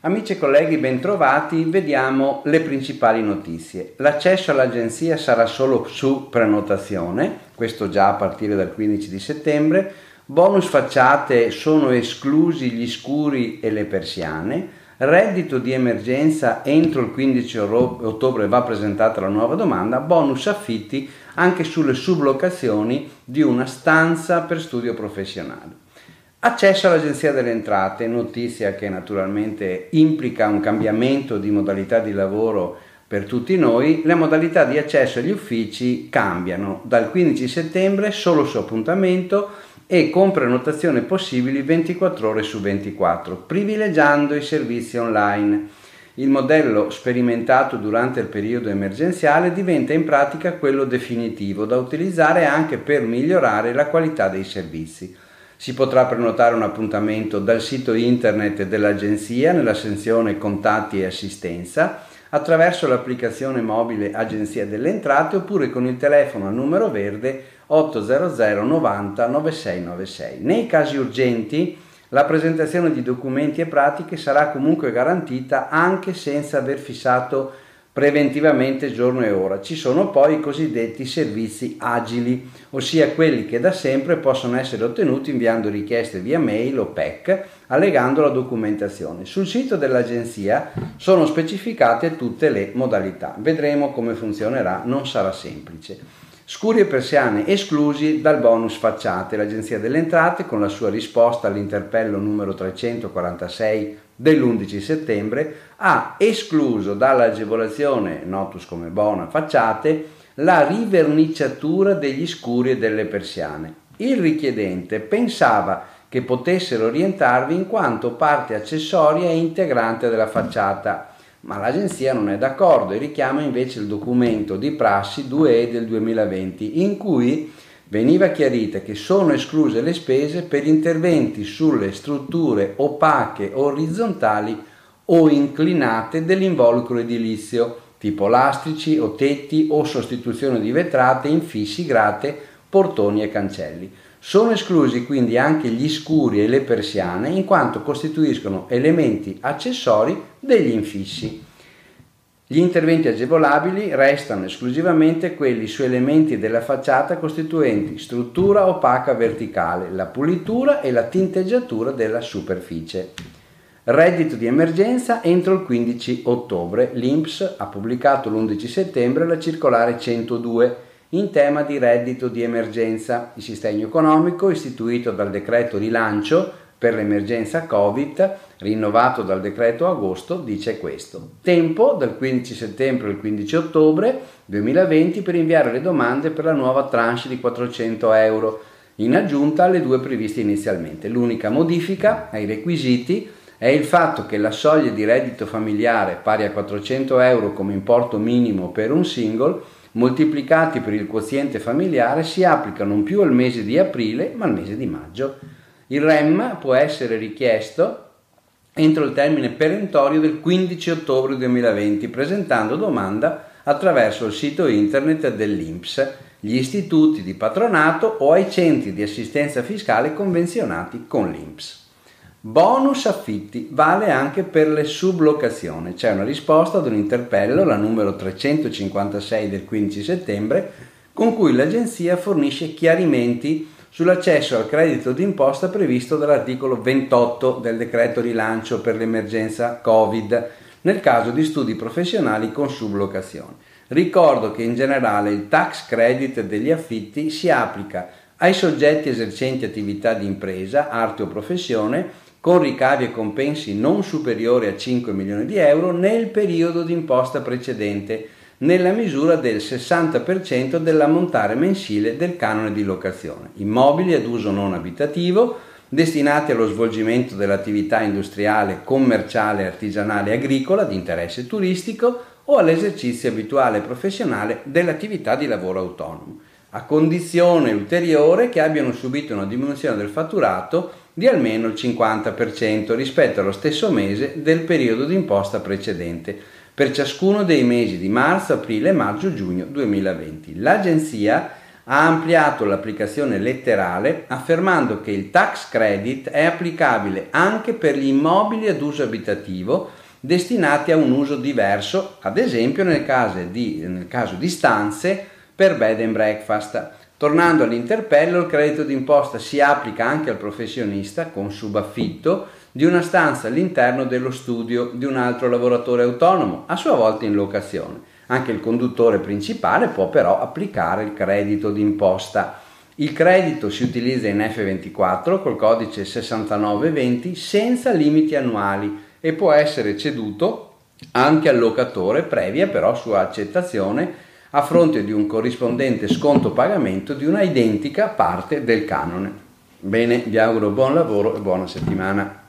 Amici e colleghi, bentrovati, vediamo le principali notizie. L'accesso all'agenzia sarà solo su prenotazione, questo già a partire dal 15 di settembre. Bonus facciate sono esclusi gli scuri e le persiane. Reddito di emergenza entro il 15 ottobre va presentata la nuova domanda. Bonus affitti anche sulle sublocazioni di una stanza per studio professionale. Accesso all'Agenzia delle Entrate, notizia che naturalmente implica un cambiamento di modalità di lavoro per tutti noi, le modalità di accesso agli uffici cambiano dal 15 settembre solo su appuntamento e con prenotazione possibili 24 ore su 24, privilegiando i servizi online. Il modello sperimentato durante il periodo emergenziale diventa in pratica quello definitivo da utilizzare anche per migliorare la qualità dei servizi. Si potrà prenotare un appuntamento dal sito internet dell'agenzia nella sezione Contatti e assistenza attraverso l'applicazione mobile Agenzia delle Entrate oppure con il telefono a numero verde 800 90 9696. Nei casi urgenti la presentazione di documenti e pratiche sarà comunque garantita anche senza aver fissato preventivamente giorno e ora. Ci sono poi i cosiddetti servizi agili, ossia quelli che da sempre possono essere ottenuti inviando richieste via mail o PEC, allegando la documentazione. Sul sito dell'agenzia sono specificate tutte le modalità. Vedremo come funzionerà, non sarà semplice. Scuri e persiane esclusi dal bonus facciate. L'Agenzia delle Entrate, con la sua risposta all'interpello numero 346 dell'11 settembre, ha escluso dall'agevolazione notus come bona facciate la riverniciatura degli scuri e delle persiane. Il richiedente pensava che potessero orientarvi in quanto parte accessoria e integrante della facciata ma l'agenzia non è d'accordo e richiama invece il documento di prassi 2E del 2020 in cui veniva chiarita che sono escluse le spese per interventi sulle strutture opache orizzontali o inclinate dell'involucro edilizio, tipo lastrici o tetti o sostituzione di vetrate, infissi, grate, portoni e cancelli. Sono esclusi quindi anche gli scuri e le persiane in quanto costituiscono elementi accessori degli infissi. Gli interventi agevolabili restano esclusivamente quelli su elementi della facciata costituenti struttura opaca verticale, la pulitura e la tinteggiatura della superficie. Reddito di emergenza entro il 15 ottobre. L'INPS ha pubblicato l'11 settembre la circolare 102 in tema di reddito di emergenza. Il sistema economico istituito dal decreto rilancio per l'emergenza Covid, rinnovato dal decreto agosto, dice questo. Tempo dal 15 settembre al 15 ottobre 2020 per inviare le domande per la nuova tranche di 400 euro, in aggiunta alle due previste inizialmente. L'unica modifica ai requisiti è il fatto che la soglia di reddito familiare pari a 400 euro come importo minimo per un single moltiplicati per il quoziente familiare si applica non più al mese di aprile ma al mese di maggio. Il REM può essere richiesto entro il termine perentorio del 15 ottobre 2020 presentando domanda attraverso il sito internet dell'INPS, gli istituti di patronato o ai centri di assistenza fiscale convenzionati con l'INPS. Bonus affitti vale anche per le sublocazioni. C'è una risposta ad un interpello, la numero 356 del 15 settembre, con cui l'agenzia fornisce chiarimenti sull'accesso al credito d'imposta previsto dall'articolo 28 del decreto rilancio per l'emergenza Covid nel caso di studi professionali con sublocazione. Ricordo che in generale il tax credit degli affitti si applica ai soggetti esercenti attività di impresa, arte o professione con ricavi e compensi non superiori a 5 milioni di euro nel periodo di imposta precedente, nella misura del 60% dell'ammontare mensile del canone di locazione. Immobili ad uso non abitativo, destinati allo svolgimento dell'attività industriale, commerciale, artigianale e agricola di interesse turistico o all'esercizio abituale e professionale dell'attività di lavoro autonomo, a condizione ulteriore che abbiano subito una diminuzione del fatturato di almeno il 50% rispetto allo stesso mese del periodo di imposta precedente, per ciascuno dei mesi di marzo, aprile, maggio, giugno 2020. L'Agenzia ha ampliato l'applicazione letterale affermando che il tax credit è applicabile anche per gli immobili ad uso abitativo destinati a un uso diverso, ad esempio nel caso di, nel caso di stanze per bed and breakfast. Tornando all'interpello, il credito d'imposta si applica anche al professionista con subaffitto di una stanza all'interno dello studio di un altro lavoratore autonomo, a sua volta in locazione. Anche il conduttore principale può però applicare il credito d'imposta. Il credito si utilizza in F24 col codice 6920 senza limiti annuali e può essere ceduto anche al locatore previa però sua accettazione a fronte di un corrispondente sconto pagamento di una identica parte del canone. Bene, vi auguro buon lavoro e buona settimana.